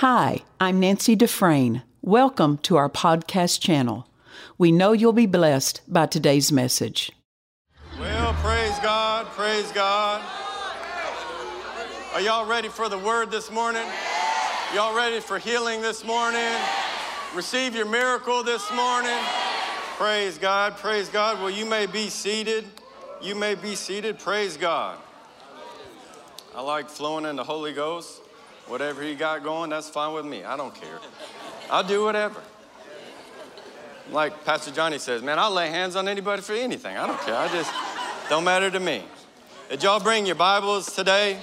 Hi, I'm Nancy Dufresne. Welcome to our podcast channel. We know you'll be blessed by today's message. Well, praise God, praise God. Are y'all ready for the word this morning? Y'all ready for healing this morning? Receive your miracle this morning? Praise God, praise God. Well, you may be seated. You may be seated. Praise God. I like flowing in the Holy Ghost. Whatever he got going, that's fine with me. I don't care. I'll do whatever. Like Pastor Johnny says, man, I'll lay hands on anybody for anything. I don't care. I just don't matter to me. Did y'all bring your Bibles today?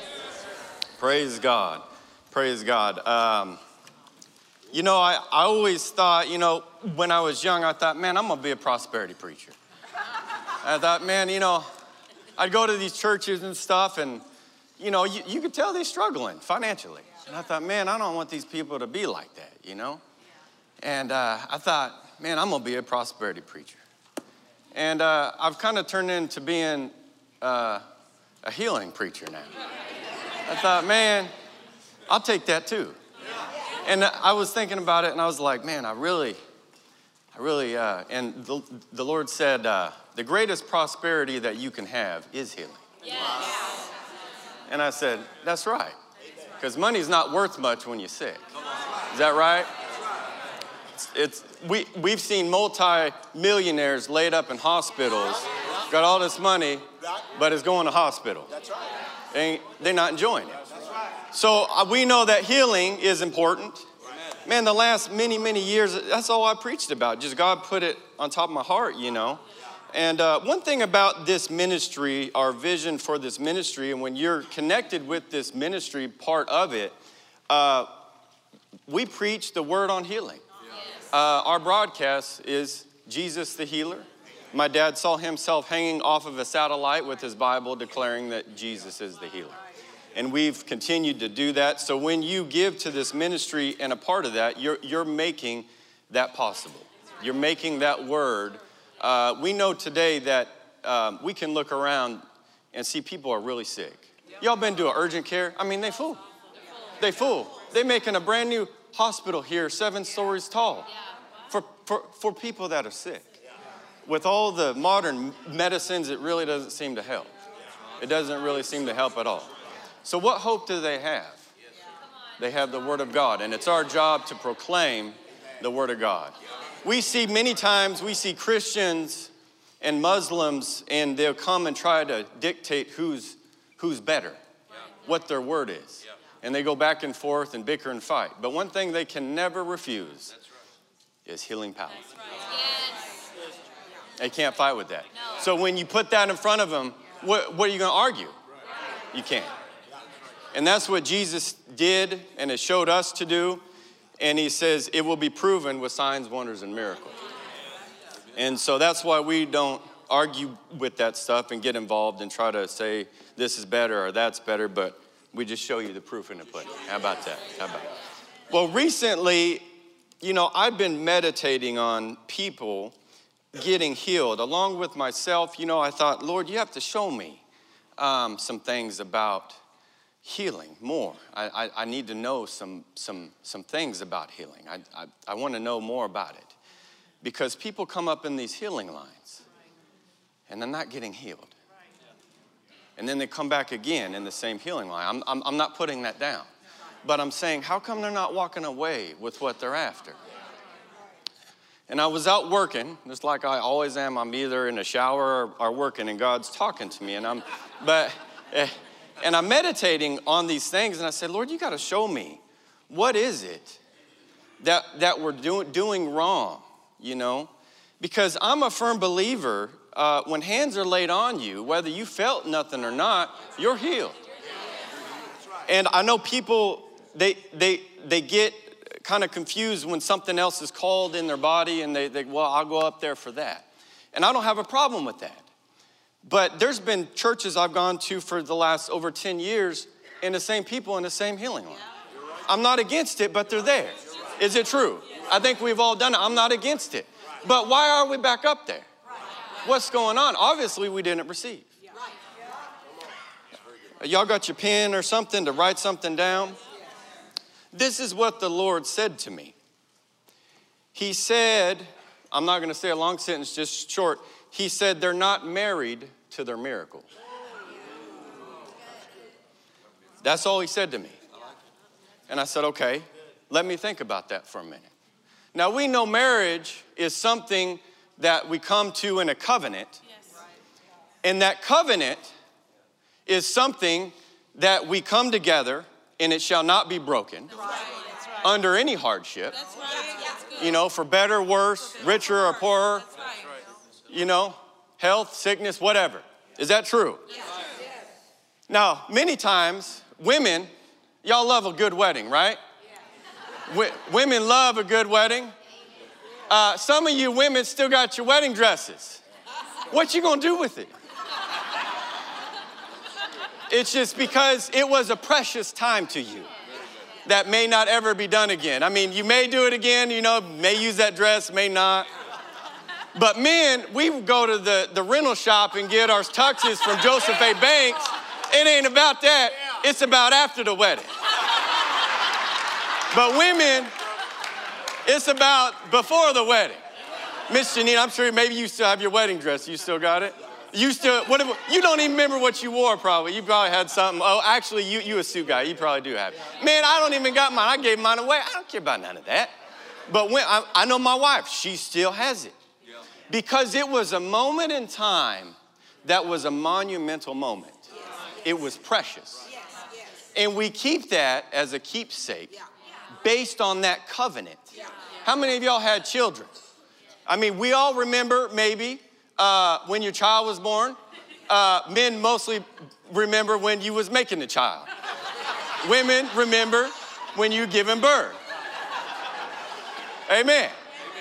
Praise God. Praise God. Um, you know, I, I always thought, you know, when I was young, I thought, man, I'm going to be a prosperity preacher. I thought, man, you know, I'd go to these churches and stuff, and, you know, you, you could tell they're struggling financially. And I thought, man, I don't want these people to be like that, you know? And uh, I thought, man, I'm gonna be a prosperity preacher. And uh, I've kind of turned into being uh, a healing preacher now. I thought, man, I'll take that too. And I was thinking about it, and I was like, man, I really, I really, uh, and the, the Lord said, uh, the greatest prosperity that you can have is healing. Yes. And I said, that's right. Because money's not worth much when you're sick. Is that right? It's, it's we, we've seen multi-millionaires laid up in hospitals, got all this money, but it's going to hospital. That's right. And they're not enjoying it. So uh, we know that healing is important. Man, the last many, many years, that's all I preached about. Just God put it on top of my heart, you know. And uh, one thing about this ministry, our vision for this ministry, and when you're connected with this ministry, part of it, uh, we preach the word on healing. Yes. Uh, our broadcast is Jesus the healer. My dad saw himself hanging off of a satellite with his Bible declaring that Jesus is the healer. And we've continued to do that. So when you give to this ministry and a part of that, you're, you're making that possible. You're making that word uh, we know today that um, we can look around and see people are really sick. Y'all been to an urgent care? I mean, they fool. They fool. They making a brand new hospital here, seven stories tall, for, for, for people that are sick. With all the modern medicines, it really doesn't seem to help. It doesn't really seem to help at all. So, what hope do they have? They have the Word of God, and it's our job to proclaim the Word of God we see many times, we see Christians and Muslims, and they'll come and try to dictate who's, who's better, what their word is. And they go back and forth and bicker and fight. But one thing they can never refuse is healing power. They can't fight with that. So when you put that in front of them, what, what are you going to argue? You can't. And that's what Jesus did and has showed us to do and he says it will be proven with signs, wonders, and miracles. And so that's why we don't argue with that stuff and get involved and try to say this is better or that's better, but we just show you the proof in the pudding. How about that? How about? Well, recently, you know, I've been meditating on people getting healed. Along with myself, you know, I thought, Lord, you have to show me um, some things about healing more. I, I, I, need to know some, some, some things about healing. I, I, I want to know more about it. Because people come up in these healing lines and they're not getting healed. And then they come back again in the same healing line. I'm, I'm, I'm not putting that down. But I'm saying, how come they're not walking away with what they're after? And I was out working, just like I always am. I'm either in a shower or, or working, and God's talking to me. And I'm, but eh, and I'm meditating on these things, and I said, Lord, you got to show me what is it that, that we're do, doing wrong, you know? Because I'm a firm believer uh, when hands are laid on you, whether you felt nothing or not, you're healed. And I know people, they, they, they get kind of confused when something else is called in their body and they, they, well, I'll go up there for that. And I don't have a problem with that. But there's been churches I've gone to for the last over 10 years and the same people in the same healing line. I'm not against it, but they're there. Is it true? I think we've all done it. I'm not against it. But why are we back up there? What's going on? Obviously, we didn't receive. Y'all got your pen or something to write something down? this is what the Lord said to me. He said, I'm not going to say a long sentence, just short. He said, they're not married to their miracle. That's all he said to me. And I said, okay, let me think about that for a minute. Now, we know marriage is something that we come to in a covenant. And that covenant is something that we come together and it shall not be broken under any hardship. You know, for better, worse, richer or poorer. You know, health, sickness, whatever. Is that true? Now, many times, women, y'all love a good wedding, right? W- women love a good wedding. Uh, some of you women still got your wedding dresses. What you gonna do with it? It's just because it was a precious time to you that may not ever be done again. I mean, you may do it again, you know, may use that dress, may not. But men, we go to the, the rental shop and get our tuxes from Joseph A. Banks. It ain't about that, it's about after the wedding. But women, it's about before the wedding. Miss Janine, I'm sure maybe you still have your wedding dress. You still got it? You still, what, you don't even remember what you wore probably. You probably had something. Oh, actually, you, you a suit guy. You probably do have it. Man, I don't even got mine. I gave mine away. I don't care about none of that. But when, I, I know my wife, she still has it. Because it was a moment in time that was a monumental moment. It was precious. And we keep that as a keepsake based on that covenant. How many of y'all had children? I mean, we all remember maybe uh, when your child was born. Uh, men mostly remember when you was making the child. Women remember when you giving birth. Amen.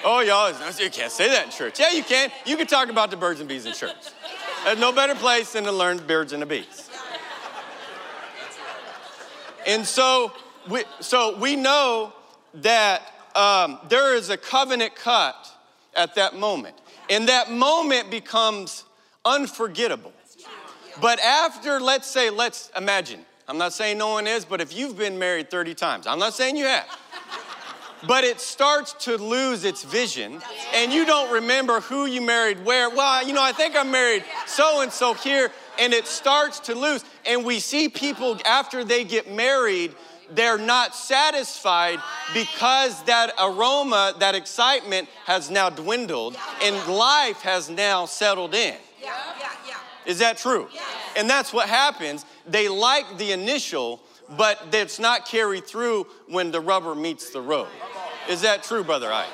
Oh, y'all, you can't say that in church. Yeah, you can. You can talk about the birds and bees in church. There's no better place than to learn birds and the bees. And so we, so we know that um, there is a covenant cut at that moment. And that moment becomes unforgettable. But after, let's say, let's imagine, I'm not saying no one is, but if you've been married 30 times, I'm not saying you have, but it starts to lose its vision and you don't remember who you married where. Well, you know, I think I'm married so and so here, and it starts to lose. And we see people after they get married, they're not satisfied because that aroma, that excitement has now dwindled and life has now settled in. Is that true? And that's what happens. They like the initial, but it's not carried through when the rubber meets the road. Is that true, Brother Ike?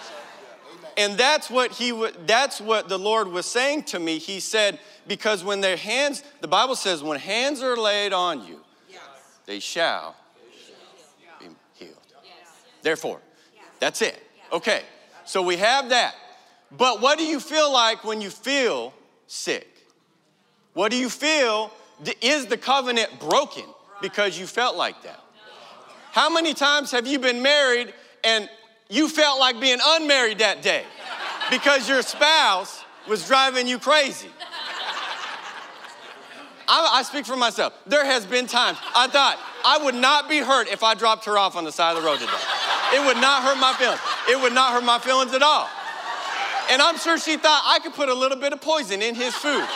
And that's what he that's what the Lord was saying to me. He said, because when their hands, the Bible says, when hands are laid on you, they shall be healed. Therefore, that's it. Okay, so we have that. But what do you feel like when you feel sick? What do you feel? Is the covenant broken because you felt like that? How many times have you been married and you felt like being unmarried that day because your spouse was driving you crazy? I, I, speak for myself. There has been times I thought I would not be hurt if I dropped her off on the side of the road today. It would not hurt my feelings. It would not hurt my feelings at all. And I'm sure she thought I could put a little bit of poison in his food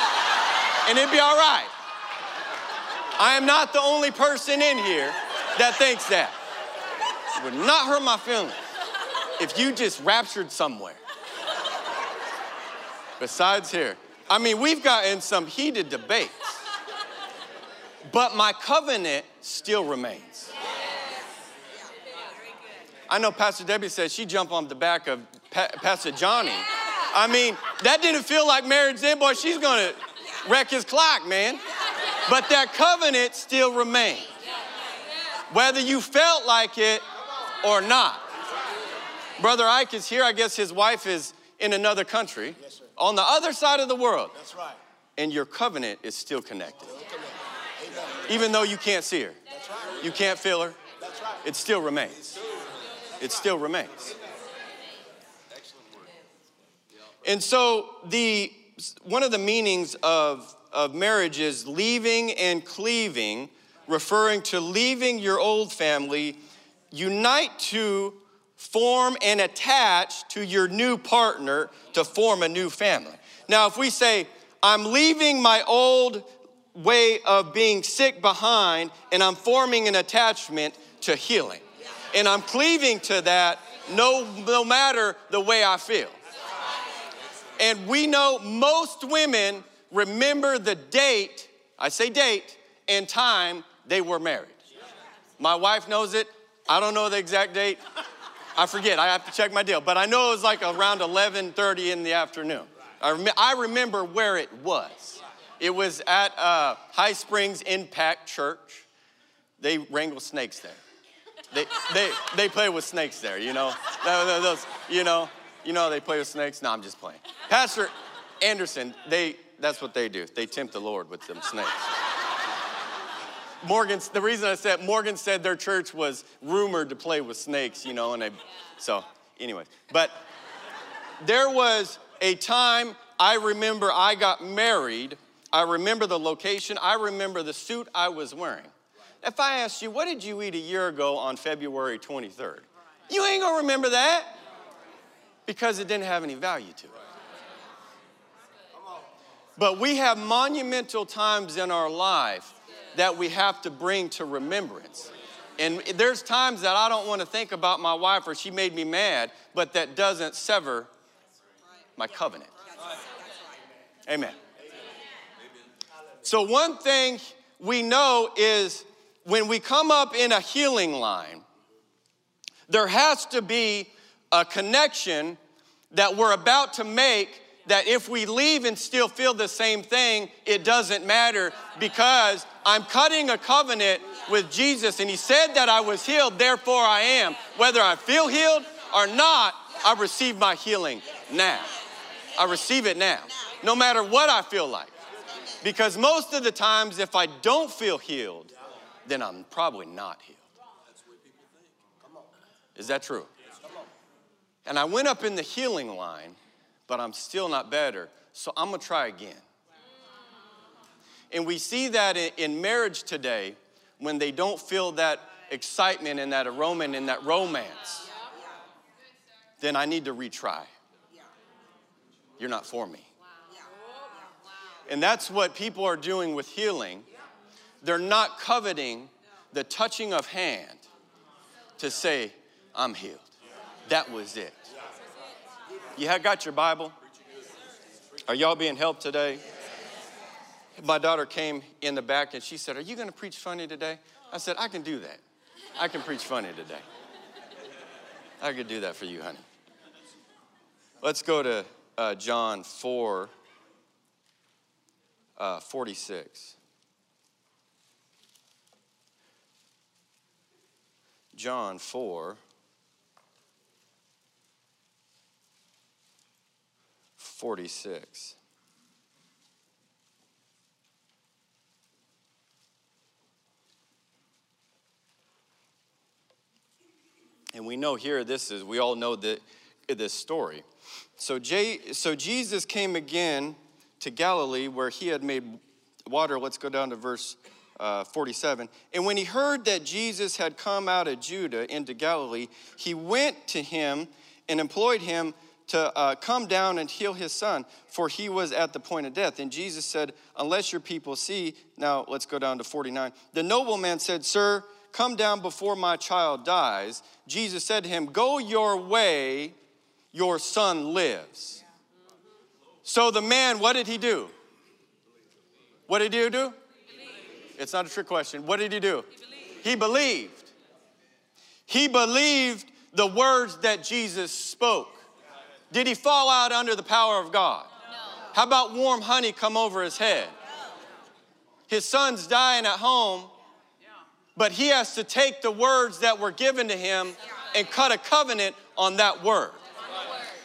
and it'd be all right. I am not the only person in here that thinks that. It would not hurt my feelings if you just raptured somewhere. Besides here. I mean, we've gotten some heated debates, but my covenant still remains. I know Pastor Debbie said she jumped on the back of pa- Pastor Johnny. I mean, that didn't feel like marriage then, boy. She's gonna wreck his clock, man. But that covenant still remains. Whether you felt like it or not. Brother Ike is here. I guess his wife is in another country yes, on the other side of the world. That's right. And your covenant is still connected. Even though you can't see her, right. you can't feel her, right. it still remains. It still remains. And so the one of the meanings of, of marriage is leaving and cleaving, referring to leaving your old family unite to form and attach to your new partner to form a new family. Now, if we say, I'm leaving my old way of being sick behind and I'm forming an attachment to healing. And I'm cleaving to that no, no matter the way I feel. And we know most women remember the date, I say date, and time they were married. My wife knows it. I don't know the exact date. I forget. I have to check my deal. But I know it was like around 11:30 in the afternoon. I, rem- I remember where it was. It was at uh, High Springs Impact Church. They wrangle snakes there. They, they, they play with snakes there, you know? Those, you know, you know they play with snakes? No, I'm just playing. Pastor Anderson, they, that's what they do. They tempt the Lord with them snakes. Morgan, the reason I said, Morgan said their church was rumored to play with snakes, you know, and they, so anyway. But there was a time I remember I got married. I remember the location. I remember the suit I was wearing. If I asked you, what did you eat a year ago on February 23rd? You ain't gonna remember that because it didn't have any value to it. But we have monumental times in our life that we have to bring to remembrance. And there's times that I don't want to think about my wife or she made me mad, but that doesn't sever my covenant. Amen. So, one thing we know is when we come up in a healing line, there has to be a connection that we're about to make that if we leave and still feel the same thing, it doesn't matter because I'm cutting a covenant with Jesus and He said that I was healed, therefore I am. Whether I feel healed or not, I receive my healing now. I receive it now, no matter what I feel like. Because most of the times, if I don't feel healed, then I'm probably not healed. Is that true? And I went up in the healing line but I'm still not better. So I'm gonna try again. And we see that in marriage today when they don't feel that excitement and that aroma and that romance. Then I need to retry. You're not for me. And that's what people are doing with healing. They're not coveting the touching of hand to say, I'm healed. That was it. You have got your Bible? Are y'all being helped today? My daughter came in the back and she said, Are you going to preach funny today? I said, I can do that. I can preach funny today. I could do that for you, honey. Let's go to uh, John 4 uh, 46. John 4 46. And we know here, this is, we all know that, this story. So, Jay, so Jesus came again to Galilee where he had made water. Let's go down to verse uh, 47. And when he heard that Jesus had come out of Judah into Galilee, he went to him and employed him to uh, come down and heal his son, for he was at the point of death. And Jesus said, Unless your people see, now let's go down to 49. The nobleman said, Sir, come down before my child dies. Jesus said to him, Go your way, your son lives. So the man, what did he do? What did he do? It's not a trick question. What did he do? He believed. He believed the words that Jesus spoke. Did he fall out under the power of God? No. How about warm honey come over his head? No. His son's dying at home, but he has to take the words that were given to him and cut a covenant on that word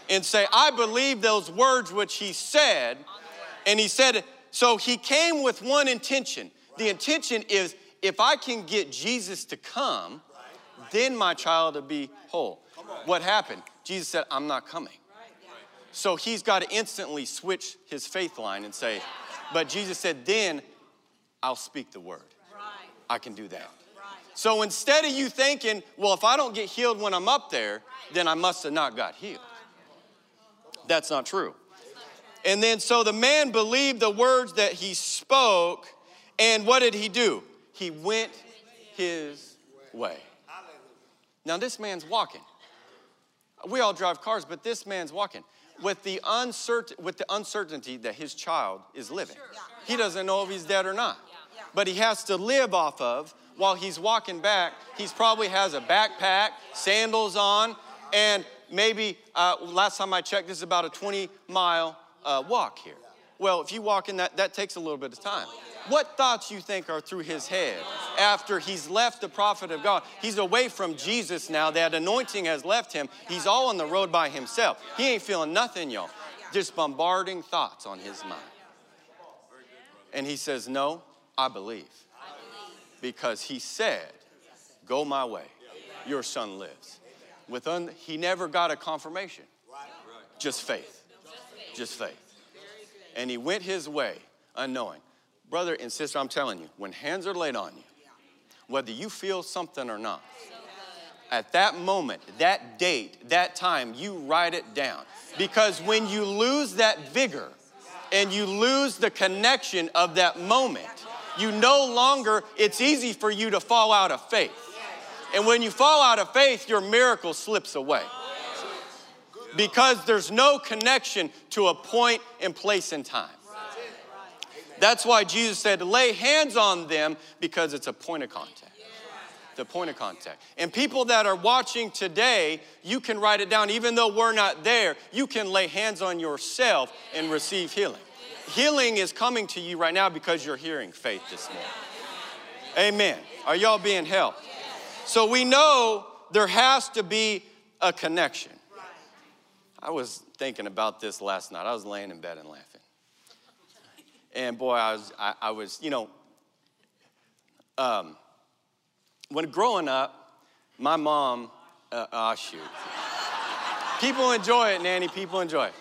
and say, I believe those words which he said. And he said, so he came with one intention. The intention is if I can get Jesus to come, then my child will be whole. What happened? Jesus said, I'm not coming. So he's got to instantly switch his faith line and say, but Jesus said, then I'll speak the word. I can do that. So instead of you thinking, well, if I don't get healed when I'm up there, then I must have not got healed. That's not true. And then so the man believed the words that he spoke, and what did he do? He went his way. Now, this man's walking. We all drive cars, but this man's walking with the, uncertain, with the uncertainty that his child is living. He doesn't know if he's dead or not. But he has to live off of while he's walking back. He's probably has a backpack, sandals on, and maybe uh, last time I checked, this is about a 20 mile uh, walk here. Well, if you walk in that, that takes a little bit of time. What thoughts you think are through his head after he's left the prophet of God? He's away from Jesus now. That anointing has left him. He's all on the road by himself. He ain't feeling nothing, y'all. Just bombarding thoughts on his mind. And he says, No, I believe. Because he said, Go my way. Your son lives. With un- he never got a confirmation. Just faith. Just faith. And he went his way unknowing. Brother and sister, I'm telling you, when hands are laid on you, whether you feel something or not, at that moment, that date, that time, you write it down. Because when you lose that vigor and you lose the connection of that moment, you no longer, it's easy for you to fall out of faith. And when you fall out of faith, your miracle slips away. Because there's no connection to a point and place in time. That's why Jesus said lay hands on them because it's a point of contact. The point of contact. And people that are watching today, you can write it down. Even though we're not there, you can lay hands on yourself and receive healing. Healing is coming to you right now because you're hearing faith this morning. Amen. Are y'all being helped? So we know there has to be a connection. I was thinking about this last night. I was laying in bed and laughing. And boy, I was, I, I was you know, um, when growing up, my mom, uh, oh shoot. People enjoy it, Nanny, people enjoy it.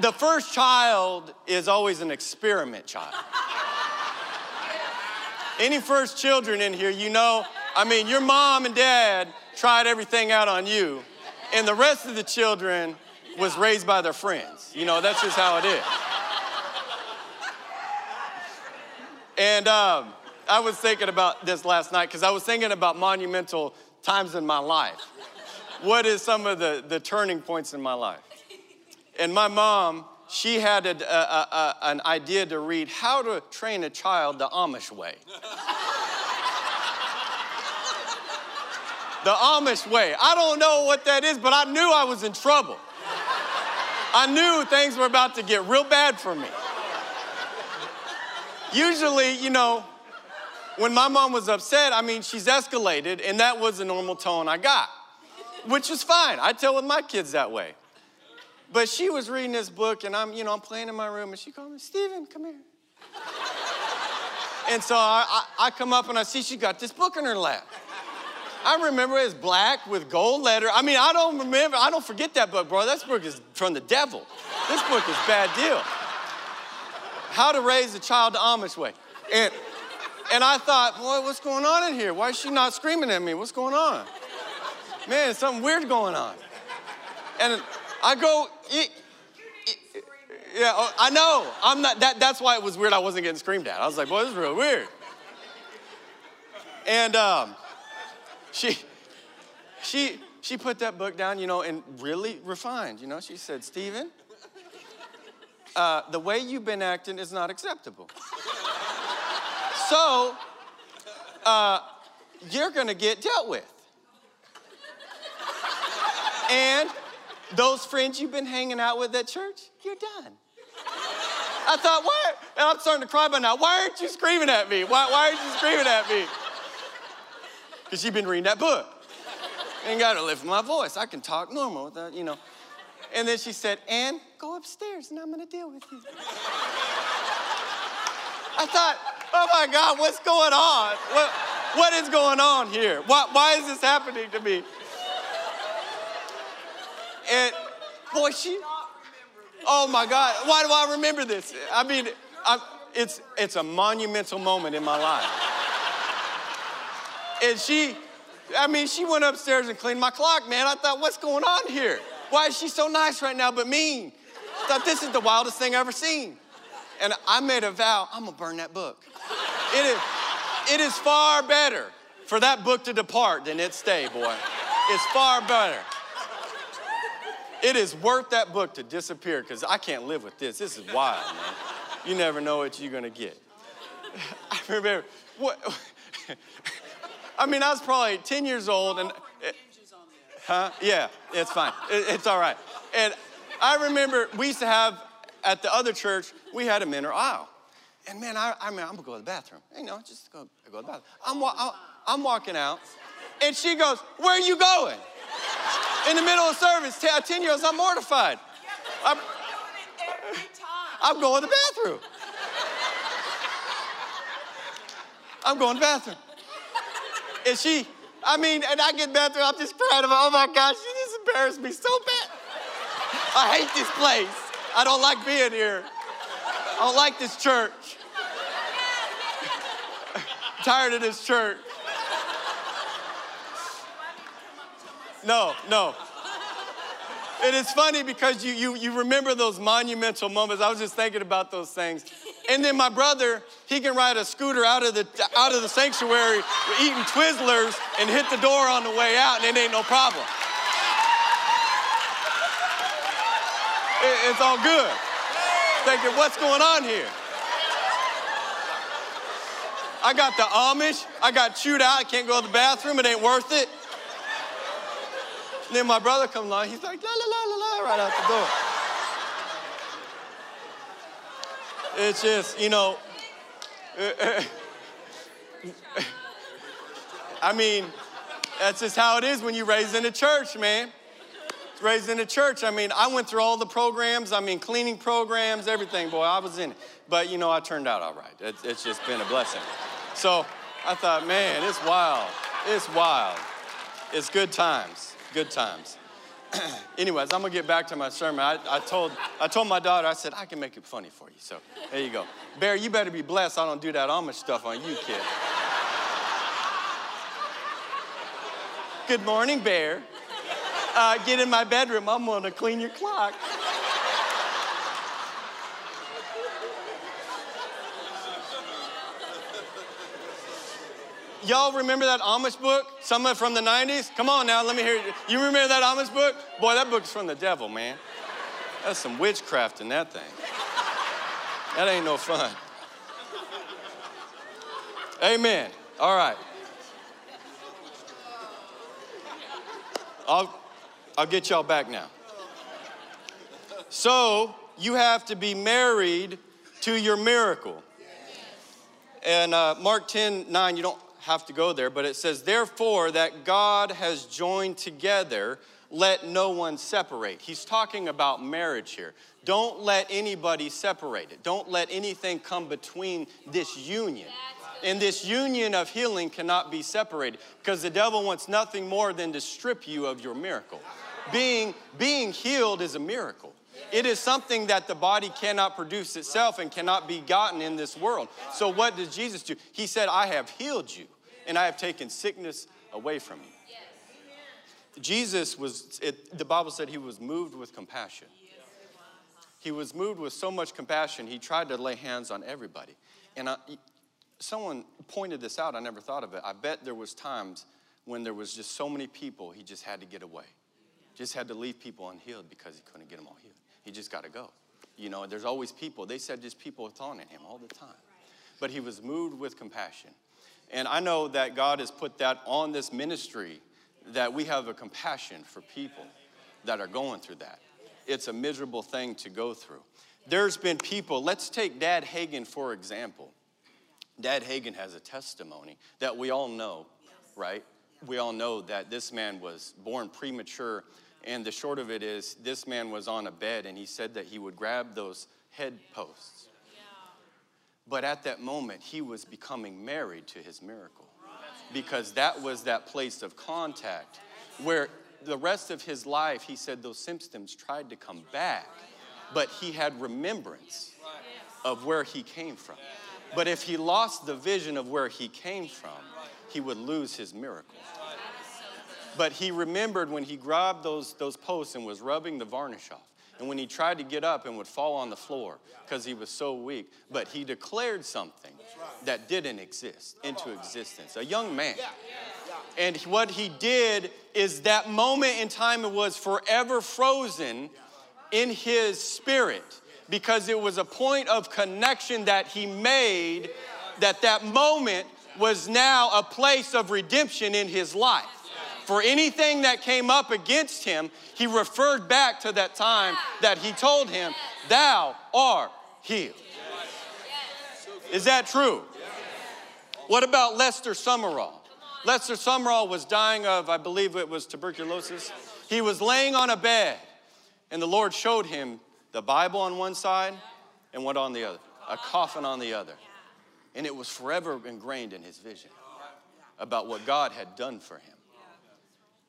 The first child is always an experiment child. Any first children in here, you know, I mean, your mom and dad tried everything out on you, and the rest of the children was raised by their friends. You know, that's just how it is. And um, I was thinking about this last night because I was thinking about monumental times in my life. What is some of the, the turning points in my life? And my mom, she had a, a, a, an idea to read How to Train a Child the Amish Way. The Amish Way. I don't know what that is, but I knew I was in trouble. I knew things were about to get real bad for me. Usually, you know, when my mom was upset, I mean, she's escalated, and that was the normal tone I got, which is fine. I tell with my kids that way. But she was reading this book, and I'm, you know, I'm playing in my room, and she called me, Stephen, come here. and so I, I, I come up and I see she got this book in her lap. I remember it's black with gold letter. I mean, I don't remember, I don't forget that book, bro. That book is from the devil. This book is bad deal. How to Raise a Child the Amish Way. And, and I thought, boy, what's going on in here? Why is she not screaming at me? What's going on? Man, something weird going on. And I go, yeah, oh, I know. I'm not, that, that's why it was weird I wasn't getting screamed at. I was like, boy, this is real weird. And um, she, she, she put that book down, you know, and really refined. You know, she said, Stephen, uh, the way you've been acting is not acceptable. so, uh, you're gonna get dealt with. And those friends you've been hanging out with at church, you're done. I thought, why? And I'm starting to cry by now. Why aren't you screaming at me? Why, why aren't you screaming at me? Because been reading that book. Ain't got to lift my voice. I can talk normal without, you know. And then she said, Ann, go upstairs and I'm gonna deal with you. I thought, oh my God, what's going on? What, what is going on here? Why, why is this happening to me? And boy, she, oh my God, why do I remember this? I mean, I, it's, it's a monumental moment in my life. And she, I mean, she went upstairs and cleaned my clock, man. I thought, what's going on here? Why is she so nice right now but mean? I thought this is the wildest thing I've ever seen. And I made a vow, I'm gonna burn that book. It is, it is far better for that book to depart than it stay, boy. It's far better. It is worth that book to disappear because I can't live with this. This is wild, man. You never know what you're gonna get. I remember what. I mean, I was probably 10 years old and. Huh? Yeah, it's fine. It's all right. And I remember we used to have at the other church, we had a men's aisle. And man, I, I mean, I'm gonna go to the bathroom. You know, just go, go to the bathroom. I'm, I'm, I'm walking out, and she goes, Where are you going? In the middle of service, 10 year olds, I'm mortified. I'm, I'm going to the bathroom. I'm going to the bathroom. And she, I mean, and I get bathroom, I'm just proud of her. oh my gosh, she just embarrassed me so bad. I hate this place. I don't like being here. I don't like this church. I'm tired of this church. No, no. It is funny because you, you, you remember those monumental moments. I was just thinking about those things. And then my brother, he can ride a scooter out of the, out of the sanctuary eating Twizzlers and hit the door on the way out, and it ain't no problem. It, it's all good. Thinking, what's going on here? I got the Amish. I got chewed out. I can't go to the bathroom. It ain't worth it. And then my brother comes along. He's like, la, la, la, la, la, right out the door. It's just, you know, I mean, that's just how it is when you're raised in a church, man. Raised in a church. I mean, I went through all the programs. I mean, cleaning programs, everything. Boy, I was in it. But you know, I turned out all right. It's, it's just been a blessing. So I thought, man, it's wild. It's wild. It's good times. Good times. anyways, I'm gonna get back to my sermon. I, I, told, I told my daughter, I said, I can make it funny for you. So there you go. Bear, you better be blessed I don't do that Amish stuff on you, kid. Good morning, Bear. Uh, get in my bedroom. I'm gonna clean your clock. Y'all remember that Amish book? Someone from the 90s? Come on now, let me hear you. You remember that Amish book? Boy, that book's from the devil, man. That's some witchcraft in that thing. That ain't no fun. Amen. All right. I'll, I'll get y'all back now. So, you have to be married to your miracle. And uh, Mark 10 9, you don't have to go there, but it says, Therefore, that God has joined together, let no one separate. He's talking about marriage here. Don't let anybody separate it. Don't let anything come between this union. And this union of healing cannot be separated because the devil wants nothing more than to strip you of your miracle. Being, being healed is a miracle. It is something that the body cannot produce itself and cannot be gotten in this world. So, what did Jesus do? He said, I have healed you and I have taken sickness away from you. Yes. Jesus was, it, the Bible said he was moved with compassion. He was moved with so much compassion, he tried to lay hands on everybody. And I, someone pointed this out, I never thought of it. I bet there was times when there was just so many people, he just had to get away. Just had to leave people unhealed because he couldn't get them all healed. He just got to go. You know, there's always people. They said just people were taunting him all the time. But he was moved with compassion. And I know that God has put that on this ministry that we have a compassion for people that are going through that. It's a miserable thing to go through. There's been people, let's take Dad Hagin for example. Dad Hagin has a testimony that we all know, right? We all know that this man was born premature. And the short of it is, this man was on a bed and he said that he would grab those head posts but at that moment, he was becoming married to his miracle because that was that place of contact where the rest of his life, he said those symptoms tried to come back, but he had remembrance of where he came from. But if he lost the vision of where he came from, he would lose his miracle. But he remembered when he grabbed those, those posts and was rubbing the varnish off. And when he tried to get up and would fall on the floor because he was so weak, but he declared something that didn't exist into existence. A young man. And what he did is that moment in time it was forever frozen in his spirit because it was a point of connection that he made that that moment was now a place of redemption in his life. For anything that came up against him, he referred back to that time that he told him, Thou art healed. Is that true? What about Lester Sumrall? Lester Sumrall was dying of, I believe it was tuberculosis. He was laying on a bed, and the Lord showed him the Bible on one side and what on the other? A coffin on the other. And it was forever ingrained in his vision about what God had done for him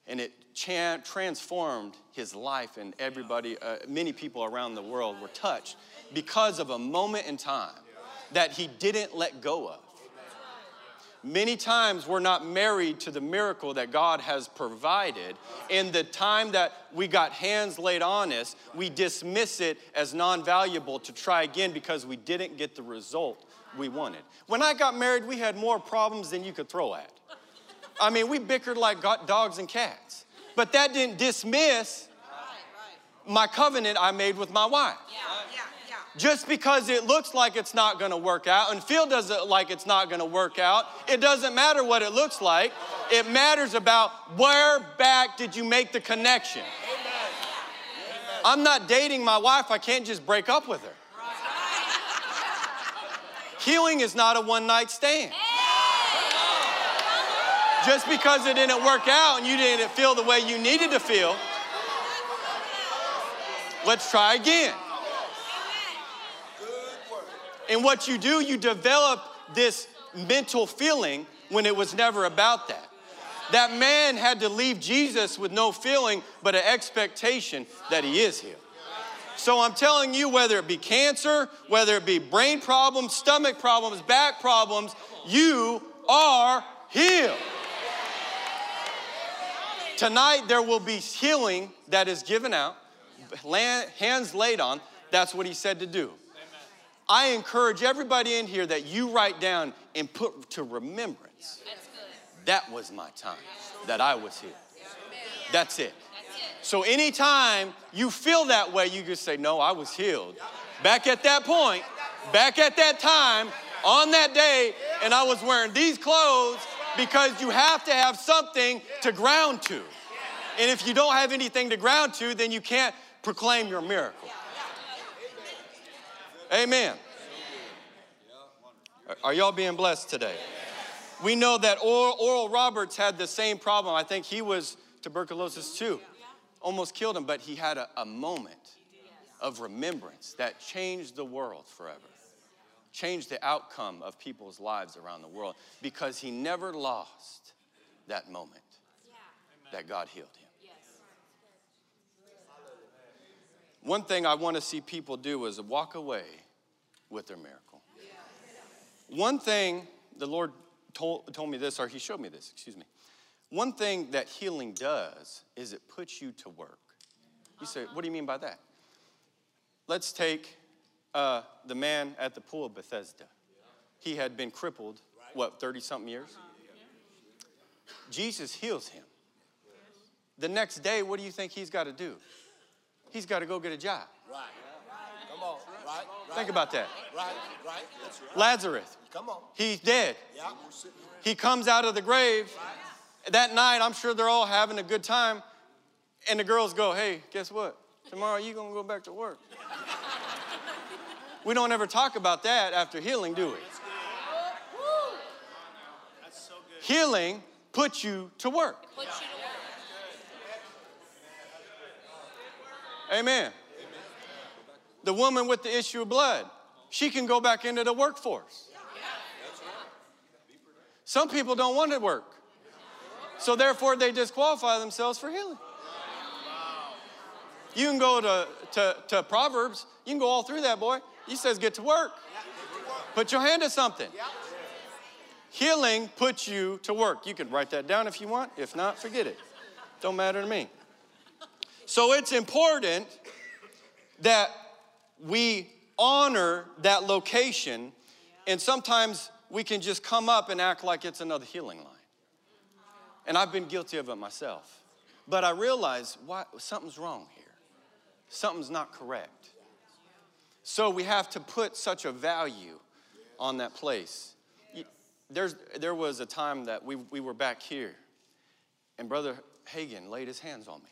and it transformed his life and everybody uh, many people around the world were touched because of a moment in time that he didn't let go of. Many times we're not married to the miracle that god has provided in the time that we got hands laid on us we dismiss it as non-valuable to try again because we didn't get the result we wanted. When i got married we had more problems than you could throw at I mean, we bickered like dogs and cats. But that didn't dismiss my covenant I made with my wife. Just because it looks like it's not gonna work out and feel does it like it's not gonna work out, it doesn't matter what it looks like. It matters about where back did you make the connection. I'm not dating my wife, I can't just break up with her. Healing is not a one night stand. Just because it didn't work out and you didn't feel the way you needed to feel, let's try again. And what you do, you develop this mental feeling when it was never about that. That man had to leave Jesus with no feeling, but an expectation that he is healed. So I'm telling you, whether it be cancer, whether it be brain problems, stomach problems, back problems, you are healed. Tonight, there will be healing that is given out, hands laid on. That's what he said to do. I encourage everybody in here that you write down and put to remembrance. That was my time that I was here. That's it. So anytime you feel that way, you just say, No, I was healed. Back at that point, back at that time, on that day, and I was wearing these clothes because you have to have something to ground to. And if you don't have anything to ground to, then you can't proclaim your miracle. Amen. Are y'all being blessed today? We know that Oral Roberts had the same problem. I think he was tuberculosis too. Almost killed him, but he had a, a moment of remembrance that changed the world forever changed the outcome of people's lives around the world because he never lost that moment that God healed him. One thing I want to see people do is walk away with their miracle. One thing the Lord told, told me this, or He showed me this, excuse me. One thing that healing does is it puts you to work. You say, uh-huh. what do you mean by that? Let's take uh, the man at the pool of Bethesda. He had been crippled, what, 30 something years? Jesus heals him. The next day, what do you think he's got to do? He's got to go get a job. Right. Come on. Right. Think about that. Right. Right. Lazarus. Come on. He's dead. Yeah. He comes out of the grave. That night, I'm sure they're all having a good time. And the girls go, hey, guess what? Tomorrow you're gonna go back to work. We don't ever talk about that after healing, do we? Healing puts you to work. Amen. The woman with the issue of blood, she can go back into the workforce. Some people don't want to work. So therefore they disqualify themselves for healing. You can go to, to, to Proverbs, you can go all through that, boy. He says, get to work. Put your hand to something. Healing puts you to work. You can write that down if you want. If not, forget it. Don't matter to me. So it's important that we honor that location, and sometimes we can just come up and act like it's another healing line. And I've been guilty of it myself. But I realize why, something's wrong here. Something's not correct. So we have to put such a value on that place. There's, there was a time that we, we were back here, and Brother Hagin laid his hands on me.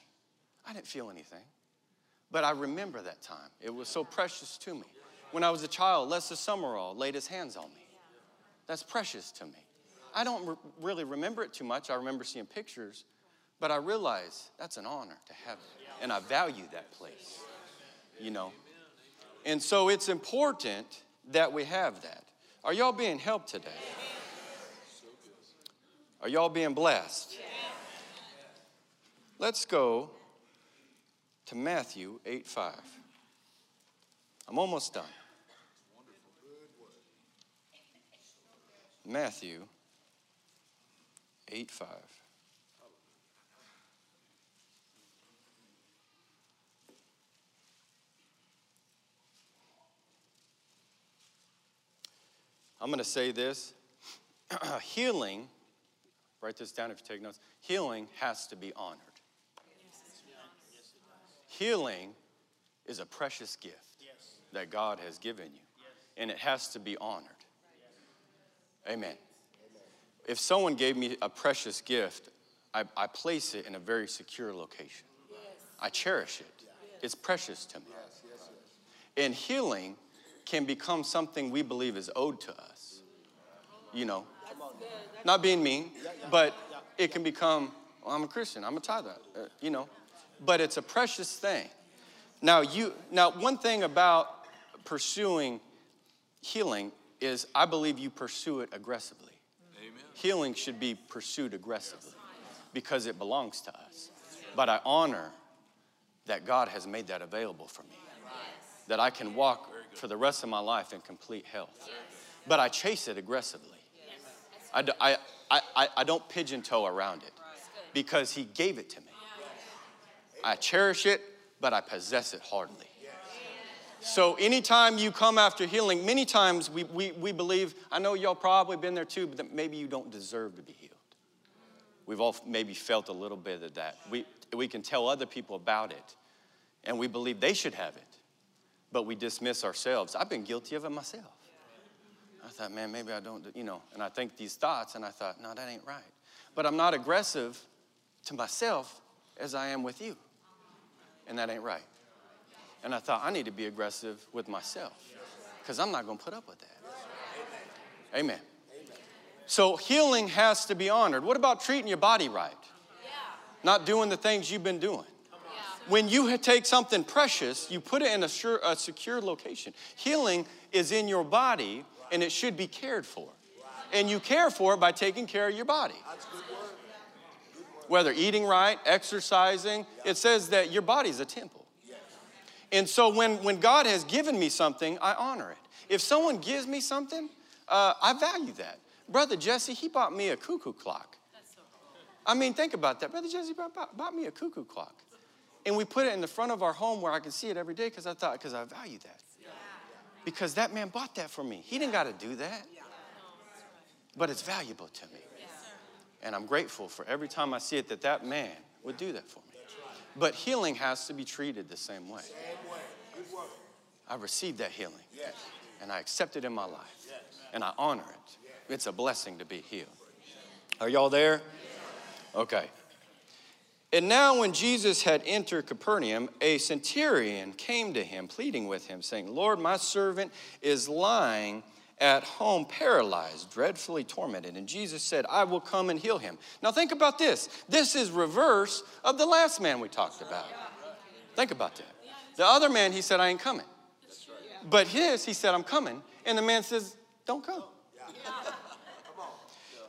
I didn't feel anything, but I remember that time. It was so precious to me. When I was a child, Lester Sumrall laid his hands on me. That's precious to me. I don't re- really remember it too much. I remember seeing pictures, but I realize that's an honor to have and I value that place, you know. And so it's important that we have that. Are y'all being helped today? Are y'all being blessed? Let's go to Matthew 8 5. I'm almost done. Matthew 8 5. I'm going to say this healing, write this down if you take notes, healing has to be honored. Healing is a precious gift that God has given you, and it has to be honored. Amen. If someone gave me a precious gift, I, I place it in a very secure location. I cherish it. It's precious to me. And healing can become something we believe is owed to us. You know, not being mean, but it can become, well, I'm a Christian, I'm a tither, uh, you know, but it's a precious thing. Now, you, now, one thing about pursuing healing is I believe you pursue it aggressively. Amen. Healing should be pursued aggressively because it belongs to us. But I honor that God has made that available for me, that I can walk for the rest of my life in complete health. But I chase it aggressively. I, I, I, I don't pigeon toe around it because He gave it to me. I cherish it, but I possess it hardly. So anytime you come after healing, many times we, we, we believe, I know y'all probably been there too, but maybe you don't deserve to be healed. We've all maybe felt a little bit of that. We, we can tell other people about it, and we believe they should have it, but we dismiss ourselves. I've been guilty of it myself. I thought, man, maybe I don't, you know, and I think these thoughts, and I thought, no, that ain't right. But I'm not aggressive to myself as I am with you, and that ain't right. And I thought, I need to be aggressive with myself because I'm not going to put up with that. Amen. So healing has to be honored. What about treating your body right? Not doing the things you've been doing. When you take something precious, you put it in a, sure, a secure location. Healing is in your body and it should be cared for. And you care for it by taking care of your body. Whether eating right, exercising, it says that your body's a temple. And so when, when God has given me something, I honor it. If someone gives me something, uh, I value that. Brother Jesse, he bought me a cuckoo clock. I mean, think about that. Brother Jesse bought, bought, bought, me a cuckoo clock. And we put it in the front of our home where I can see it every day because I thought, because I value that. Because that man bought that for me. He didn't got to do that. But it's valuable to me. And I'm grateful for every time I see it that that man would do that for me. But healing has to be treated the same way. I received that healing. And I accept it in my life. And I honor it. It's a blessing to be healed. Are y'all there? Okay. And now, when Jesus had entered Capernaum, a centurion came to him, pleading with him, saying, Lord, my servant is lying at home paralyzed, dreadfully tormented. And Jesus said, I will come and heal him. Now think about this. This is reverse of the last man we talked about. Think about that. The other man, he said, I ain't coming. But his, he said, I'm coming. And the man says, Don't come.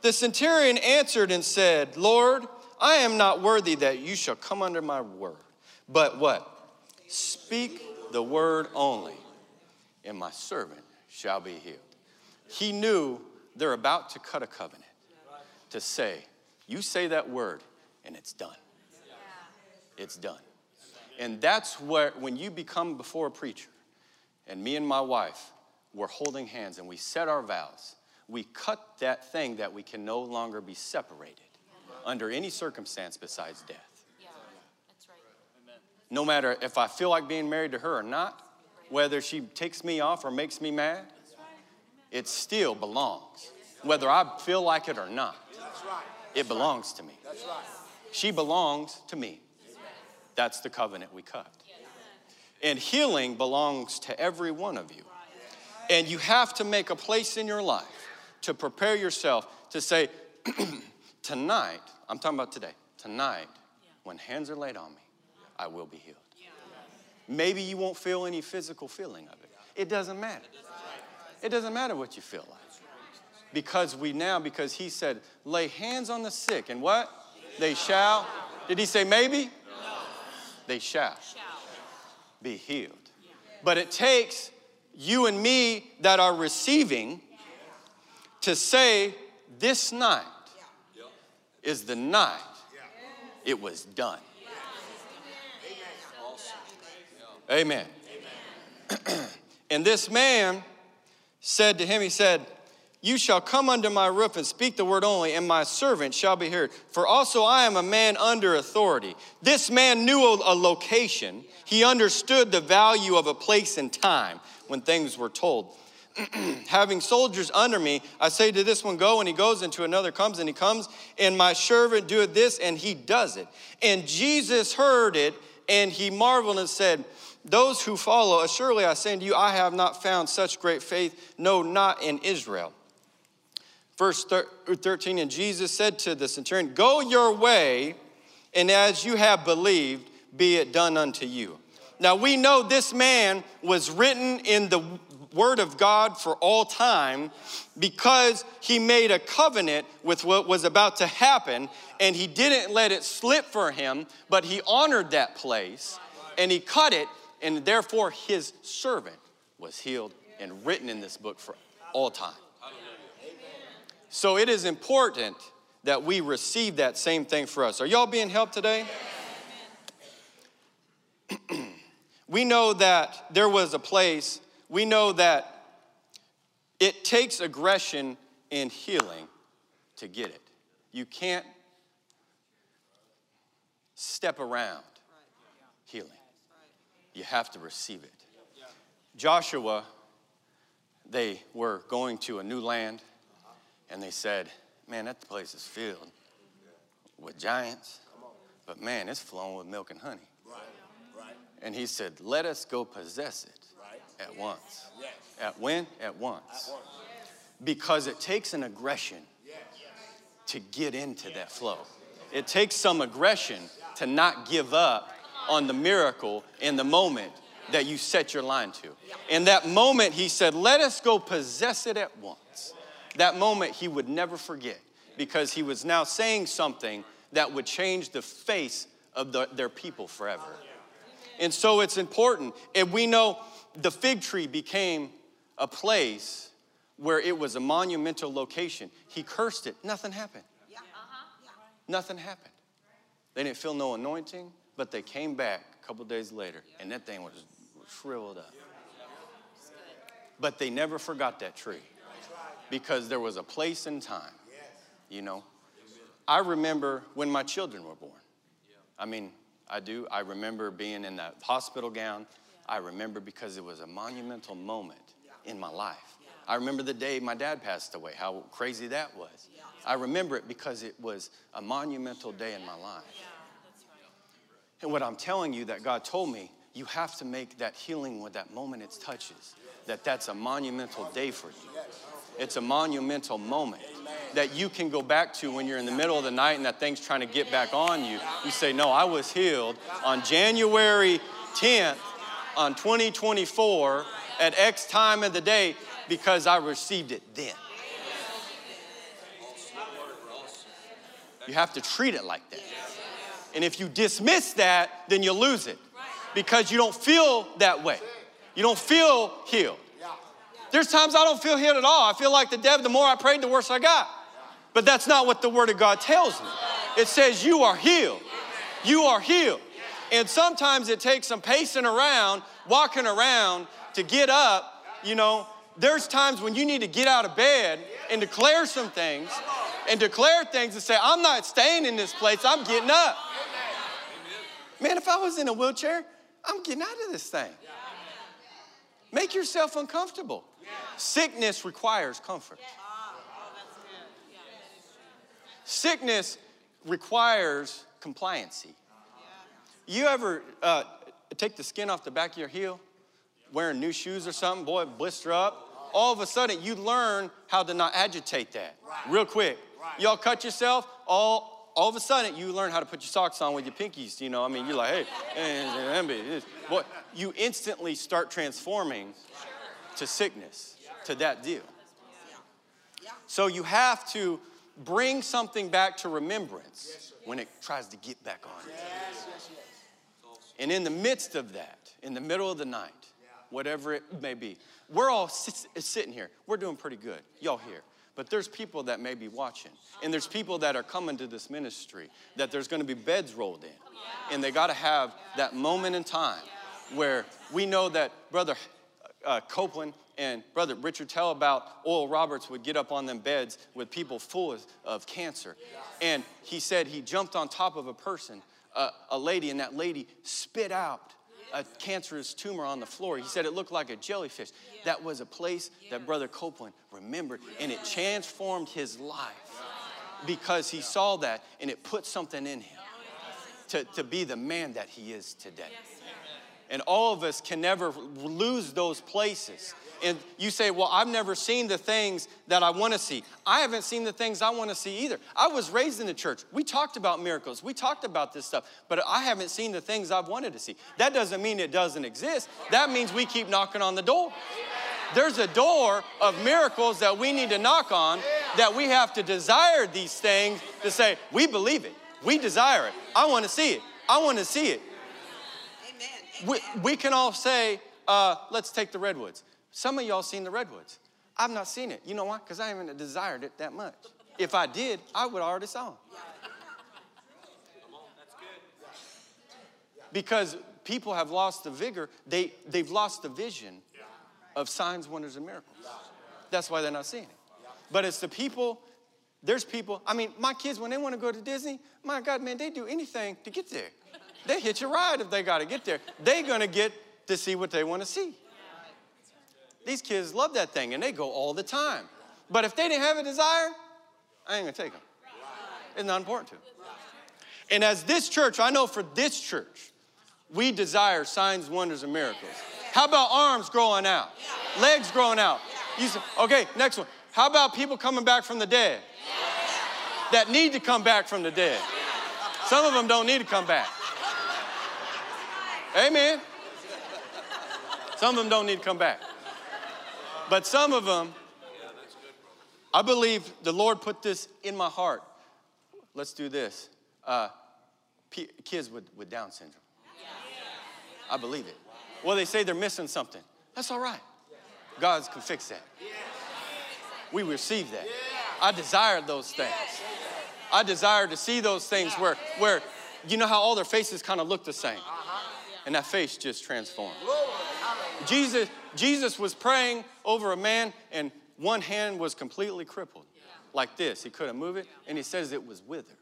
The centurion answered and said, Lord, I am not worthy that you shall come under my word. But what? Speak the word only, and my servant shall be healed. He knew they're about to cut a covenant to say, you say that word and it's done. It's done. And that's where, when you become before a preacher, and me and my wife were holding hands and we said our vows, we cut that thing that we can no longer be separated under any circumstance besides death. Yeah, that's right. No matter if I feel like being married to her or not, whether she takes me off or makes me mad, it still belongs. Whether I feel like it or not, it belongs to me. She belongs to me. That's the covenant we cut. And healing belongs to every one of you. And you have to make a place in your life to prepare yourself to say, tonight, I'm talking about today, tonight, when hands are laid on me, I will be healed. Maybe you won't feel any physical feeling of it. It doesn't matter. It doesn't matter what you feel like. Because we now, because he said, lay hands on the sick, and what? They shall. Did he say maybe? They shall be healed. But it takes you and me that are receiving to say, this night is the night it was done. Amen. Amen. and this man said to him, He said, You shall come under my roof and speak the word only, and my servant shall be heard. For also I am a man under authority. This man knew a location, he understood the value of a place and time when things were told. Having soldiers under me, I say to this one, Go, and he goes, and to another comes, and he comes, and my servant doeth this, and he does it. And Jesus heard it, and he marveled and said, those who follow, assuredly I say to you, I have not found such great faith, no, not in Israel. Verse 13, and Jesus said to the centurion, Go your way, and as you have believed, be it done unto you. Now we know this man was written in the word of God for all time because he made a covenant with what was about to happen and he didn't let it slip for him, but he honored that place and he cut it and therefore his servant was healed and written in this book for all time. So it is important that we receive that same thing for us. Are y'all being helped today? we know that there was a place, we know that it takes aggression in healing to get it. You can't step around healing you have to receive it. Joshua, they were going to a new land, and they said, Man, that place is filled with giants, but man, it's flowing with milk and honey. And he said, Let us go possess it at once. At when? At once. Because it takes an aggression to get into that flow. It takes some aggression to not give up on the miracle in the moment that you set your line to. In that moment, he said, Let us go possess it at once. That moment he would never forget because he was now saying something that would change the face of the, their people forever. And so it's important. And we know the fig tree became a place where it was a monumental location. He cursed it, nothing happened. Uh-huh. Nothing happened. They didn't feel no anointing. But they came back a couple days later, and that thing was shriveled up. But they never forgot that tree because there was a place and time, you know. I remember when my children were born. I mean, I do. I remember being in that hospital gown. I remember because it was a monumental moment in my life. I remember the day my dad passed away, how crazy that was. I remember it because it was a monumental day in my life. And what I'm telling you that God told me, you have to make that healing with that moment it touches, that that's a monumental day for you. It's a monumental moment that you can go back to when you're in the middle of the night and that thing's trying to get back on you. You say, No, I was healed on January 10th on 2024 at X time of the day because I received it then. You have to treat it like that. And if you dismiss that, then you lose it because you don't feel that way. You don't feel healed. There's times I don't feel healed at all. I feel like the devil, the more I prayed, the worse I got. But that's not what the Word of God tells me. It says, You are healed. You are healed. And sometimes it takes some pacing around, walking around to get up. You know, there's times when you need to get out of bed and declare some things and declare things and say, I'm not staying in this place, I'm getting up. Man, if I was in a wheelchair, I'm getting out of this thing. Make yourself uncomfortable. Sickness requires comfort. Sickness requires compliancy. You ever uh, take the skin off the back of your heel, wearing new shoes or something, boy, blister up? All of a sudden, you learn how to not agitate that real quick. Y'all cut yourself, all, all of a sudden, you learn how to put your socks on with your pinkies. You know, I mean, you're like, hey, boy, you instantly start transforming to sickness, to that deal. So you have to bring something back to remembrance when it tries to get back on. And in the midst of that, in the middle of the night, whatever it may be, we're all sitting here. We're doing pretty good. Y'all here. But there's people that may be watching. And there's people that are coming to this ministry that there's going to be beds rolled in. And they got to have that moment in time where we know that Brother uh, Copeland and Brother Richard tell about Oral Roberts would get up on them beds with people full of, of cancer. And he said he jumped on top of a person, uh, a lady, and that lady spit out a cancerous tumor on the floor. He said it looked like a jellyfish. That was a place that Brother Copeland remembered, and it transformed his life because he saw that and it put something in him to, to be the man that he is today. And all of us can never lose those places. And you say, Well, I've never seen the things that I want to see. I haven't seen the things I want to see either. I was raised in the church. We talked about miracles, we talked about this stuff, but I haven't seen the things I've wanted to see. That doesn't mean it doesn't exist. That means we keep knocking on the door. There's a door of miracles that we need to knock on, that we have to desire these things to say, We believe it. We desire it. I want to see it. I want to see it. We, we can all say, uh, let's take the redwoods. Some of y'all seen the redwoods. I've not seen it. You know why? Because I haven't desired it that much. If I did, I would already saw them. Because people have lost the vigor, they, they've lost the vision of signs, wonders, and miracles. That's why they're not seeing it. But it's the people, there's people, I mean, my kids, when they want to go to Disney, my God, man, they do anything to get there. They hitch a ride if they got to get there. They're going to get to see what they want to see. These kids love that thing and they go all the time. But if they didn't have a desire, I ain't going to take them. It's not important to them. And as this church, I know for this church, we desire signs, wonders, and miracles. How about arms growing out? Legs growing out? You say, okay, next one. How about people coming back from the dead? That need to come back from the dead. Some of them don't need to come back. Amen. Some of them don't need to come back. But some of them, I believe the Lord put this in my heart. Let's do this. Uh, p- kids with, with Down syndrome. I believe it. Well, they say they're missing something. That's all right. God can fix that. We receive that. I desire those things. I desire to see those things where, where you know how all their faces kind of look the same and that face just transformed. Jesus, Jesus was praying over a man, and one hand was completely crippled, like this. He couldn't move it, and he says it was withered.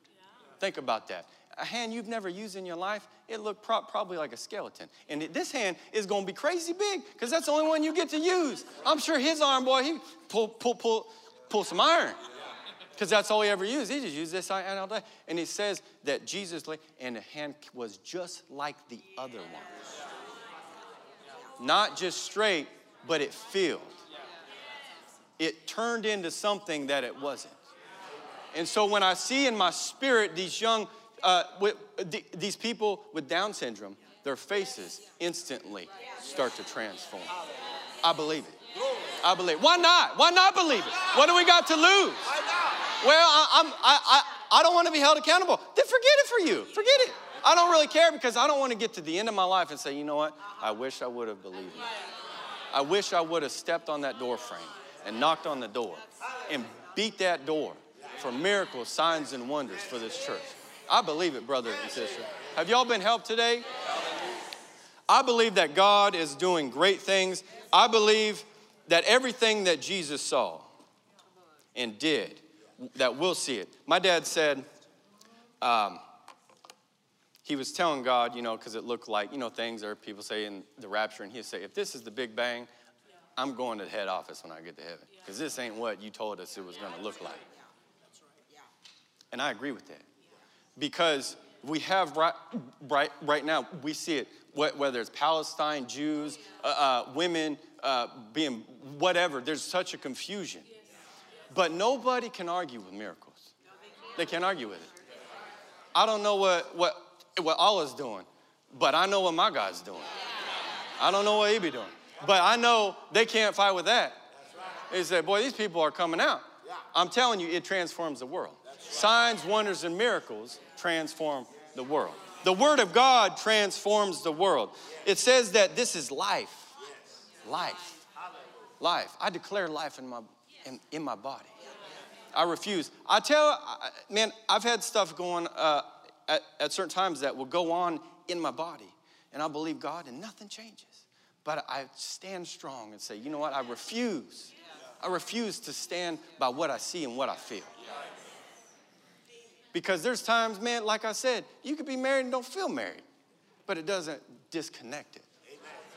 Think about that. A hand you've never used in your life, it looked pro- probably like a skeleton. And this hand is gonna be crazy big, because that's the only one you get to use. I'm sure his arm, boy, he pull, pull, pull, pull some iron because that's all he ever used. He just used this and all day. And he says that Jesus, and the hand was just like the other one. Not just straight, but it filled. It turned into something that it wasn't. And so when I see in my spirit these young, uh, with, these people with Down syndrome, their faces instantly start to transform. I believe it. I believe. Why not? Why not believe it? What do we got to lose? Well, I, I'm, I, I, I don't want to be held accountable. Then forget it for you. Forget it. I don't really care because I don't want to get to the end of my life and say, you know what? I wish I would have believed it. I wish I would have stepped on that door frame and knocked on the door and beat that door for miracles, signs, and wonders for this church. I believe it, brother and sister. Have y'all been helped today? I believe that God is doing great things. I believe that everything that Jesus saw and did, that we'll see it. My dad said, um, he was telling God, you know, because it looked like, you know, things are people say in the rapture, and he'd say, if this is the Big Bang, I'm going to the head office when I get to heaven, because this ain't what you told us it was going to look like. And I agree with that. Because we have right, right, right now, we see it, whether it's Palestine, Jews, uh, uh, women uh, being whatever, there's such a confusion. But nobody can argue with miracles. They can't argue with it. I don't know what, what, what Allah's doing, but I know what my God's doing. I don't know what he be doing. But I know they can't fight with that. They say, boy, these people are coming out. I'm telling you, it transforms the world. Signs, wonders, and miracles transform the world. The Word of God transforms the world. It says that this is life. Life. Life. I declare life in my, in, in my body. I refuse. I tell, man, I've had stuff going uh, at, at certain times that will go on in my body, and I believe God, and nothing changes. But I stand strong and say, you know what? I refuse. I refuse to stand by what I see and what I feel. Because there's times, man, like I said, you could be married and don't feel married, but it doesn't disconnect it.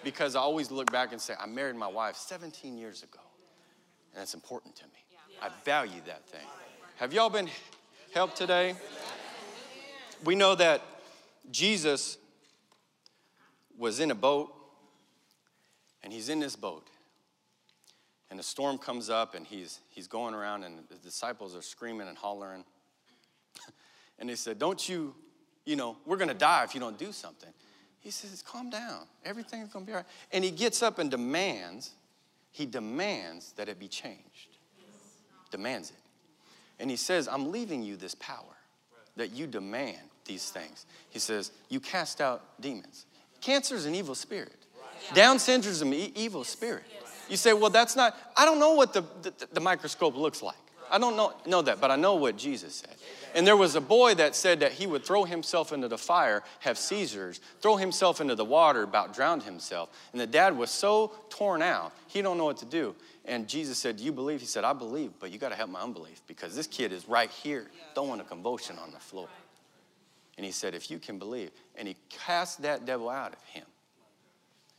Because I always look back and say, I married my wife 17 years ago, that's important to me. I value that thing. Have y'all been helped today? We know that Jesus was in a boat, and he's in this boat. And a storm comes up, and he's, he's going around, and the disciples are screaming and hollering. and they said, Don't you, you know, we're to die if you don't do something. He says, Calm down. Everything's to be all right. And he gets up and demands, he demands that it be changed. Demands it. And he says, I'm leaving you this power that you demand these things. He says, You cast out demons. Cancer is an evil spirit. Down syndrome is an evil spirit. You say, Well, that's not, I don't know what the, the, the microscope looks like. I don't know, know that, but I know what Jesus said. And there was a boy that said that he would throw himself into the fire, have seizures, throw himself into the water, about drowned himself. And the dad was so torn out, he don't know what to do. And Jesus said, Do you believe? He said, I believe, but you got to help my unbelief because this kid is right here, throwing a convulsion on the floor. And he said, If you can believe. And he cast that devil out of him.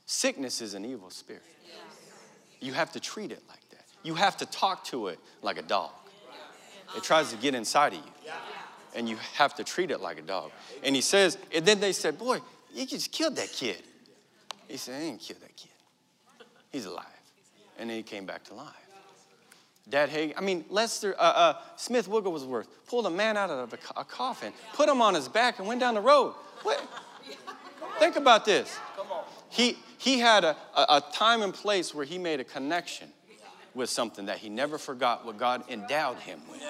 Sickness is an evil spirit. You have to treat it like. You have to talk to it like a dog. It tries to get inside of you. And you have to treat it like a dog. And he says, and then they said, Boy, you just killed that kid. He said, I didn't kill that kid. He's alive. And then he came back to life. Dad Hagin, I mean, Lester, uh, uh, Smith Wigglesworth pulled a man out of a, a, coffin, put him on his back, and went down the road. What? Think about this. He, he had a, a, a time and place where he made a connection with something that he never forgot what God endowed him with,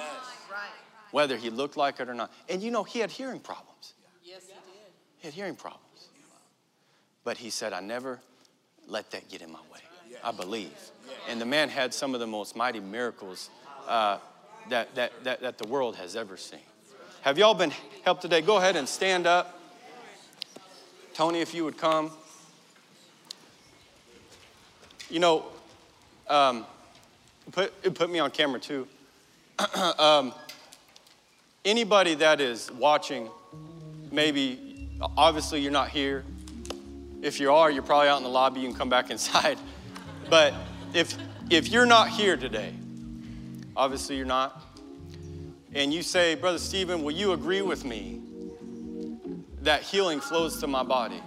whether he looked like it or not. And you know, he had hearing problems. Yes, he did. He had hearing problems. But he said, I never let that get in my way. I believe. And the man had some of the most mighty miracles uh, that, that, that, that the world has ever seen. Have y'all been helped today? Go ahead and stand up. Tony, if you would come. You know, um, put, it put me on camera too. um, anybody that is watching, maybe, obviously you're not here. If you are, you're probably out in the lobby. You can come back inside. But if, if you're not here today, obviously you're not, and you say, Brother Stephen, will you agree with me that healing flows to my body?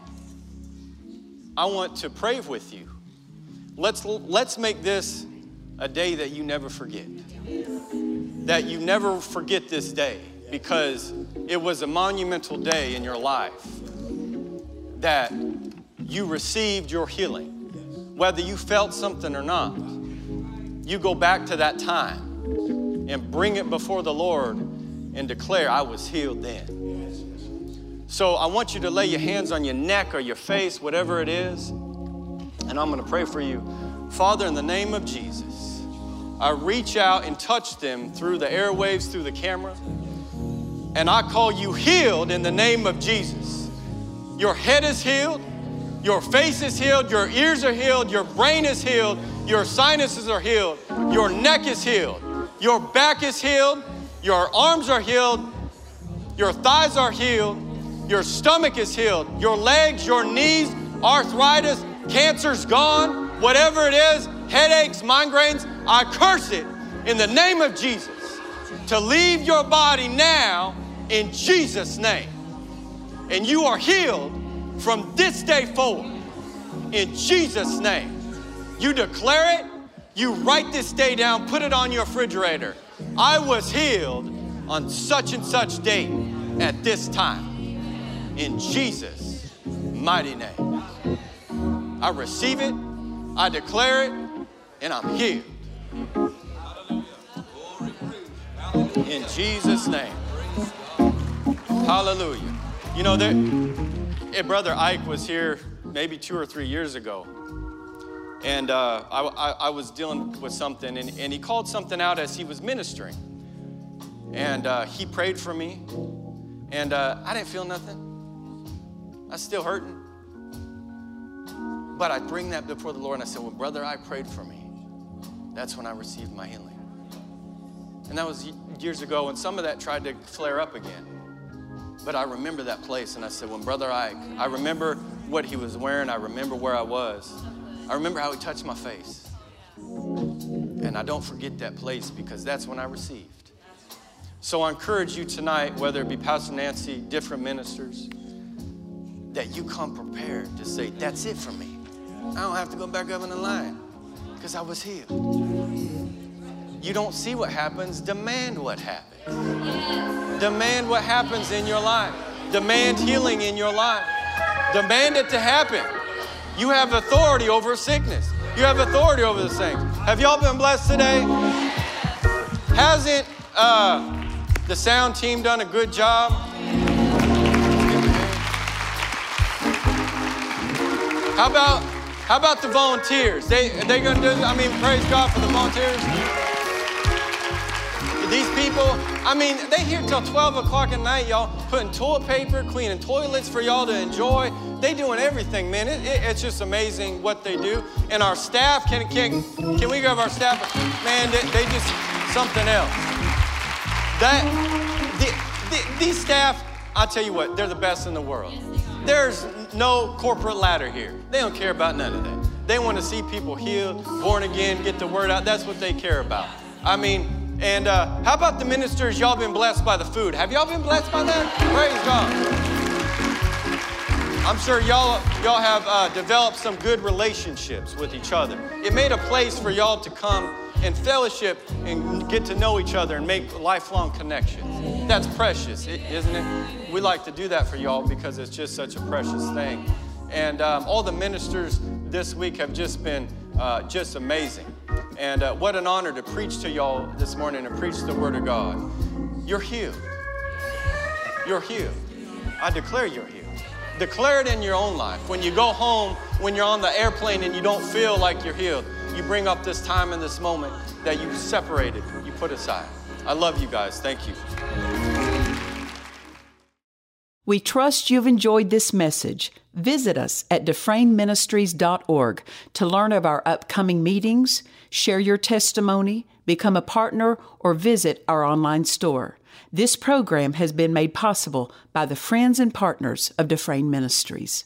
I want to pray with you. Let's, let's make this a day that you never forget. That you never forget this day because it was a monumental day in your life that you received your healing. Whether you felt something or not, you go back to that time and bring it before the Lord and declare, I was healed then. So I want you to lay your hands on your neck or your face, whatever it is. And I'm going to pray for you. Father, in the name of Jesus, I reach out and touch them through the airwaves, through the camera, and I call you healed in the name of Jesus. Your head is healed, your face is healed, your ears are healed, your brain is healed, your sinuses are healed, your neck is healed, your back is healed, your arms are healed, your thighs are healed, your stomach is healed, your legs, your knees, arthritis, cancer's gone, whatever it is, headaches, migraines, I curse it in the name of Jesus to leave your body now in Jesus' name. And you are healed from this day forward in Jesus' name. You declare it, you write this day down, put it on your refrigerator. I was healed on such and such date at this time. In Jesus' mighty name. I receive it, I declare it, and I'm healed. In Jesus' name. Hallelujah. You know, there, eh, Brother Ike was here maybe two or three years ago. And uh, I, I, I, was dealing with something, and, and, he called something out as he was ministering. And uh, he prayed for me, and uh, I didn't feel nothing. I was still hurting. But I bring that before the Lord, and I said, Well, brother, I prayed for me. That's when I received my healing. And that was years ago, and some of that tried to flare up again. But I remember that place, and I said, Well, Brother Ike, I remember what he was wearing, I remember where I was, I remember how he touched my face. And I don't forget that place because that's when I received. So I encourage you tonight, whether it be Pastor Nancy, different ministers, that you come prepared to say, That's it for me. I don't have to go back up in the line because I was healed. You don't see what happens, demand what happens. Demand what happens in your life. Demand healing in your life. Demand it to happen. You have authority over sickness. You have authority over the things. Have y'all been blessed today? Hasn't uh, the sound team done a good job? How about how about the volunteers? They they gonna do? I mean, praise God for the volunteers. These people, I mean, they here till 12 o'clock at night, y'all, putting toilet paper, cleaning toilets for y'all to enjoy. They doing everything, man. It, it, it's just amazing what they do. And our staff, can, can, can we give our staff, man, they, they just something else. That, the, the, these staff, I'll tell you what, they're the best in the world. There's no corporate ladder here. They don't care about none of that. They want to see people healed, born again, get the word out. That's what they care about. I mean, and uh, how about the ministers? Y'all been blessed by the food. Have y'all been blessed by that? Praise God. I'm sure y'all, y'all have uh, developed some good relationships with each other. It made a place for y'all to come and fellowship and get to know each other and make lifelong connections. That's precious, isn't it? We like to do that for y'all because it's just such a precious thing. And um, all the ministers this week have just been uh, just amazing. And uh, what an honor to preach to y'all this morning and preach the Word of God. You're healed. You're healed. I declare you're healed. Declare it in your own life. When you go home, when you're on the airplane and you don't feel like you're healed, you bring up this time and this moment that you separated, you put aside. I love you guys. Thank you. We trust you've enjoyed this message. Visit us at dufresneministries.org to learn of our upcoming meetings, share your testimony, become a partner, or visit our online store. This program has been made possible by the friends and partners of Dufresne Ministries.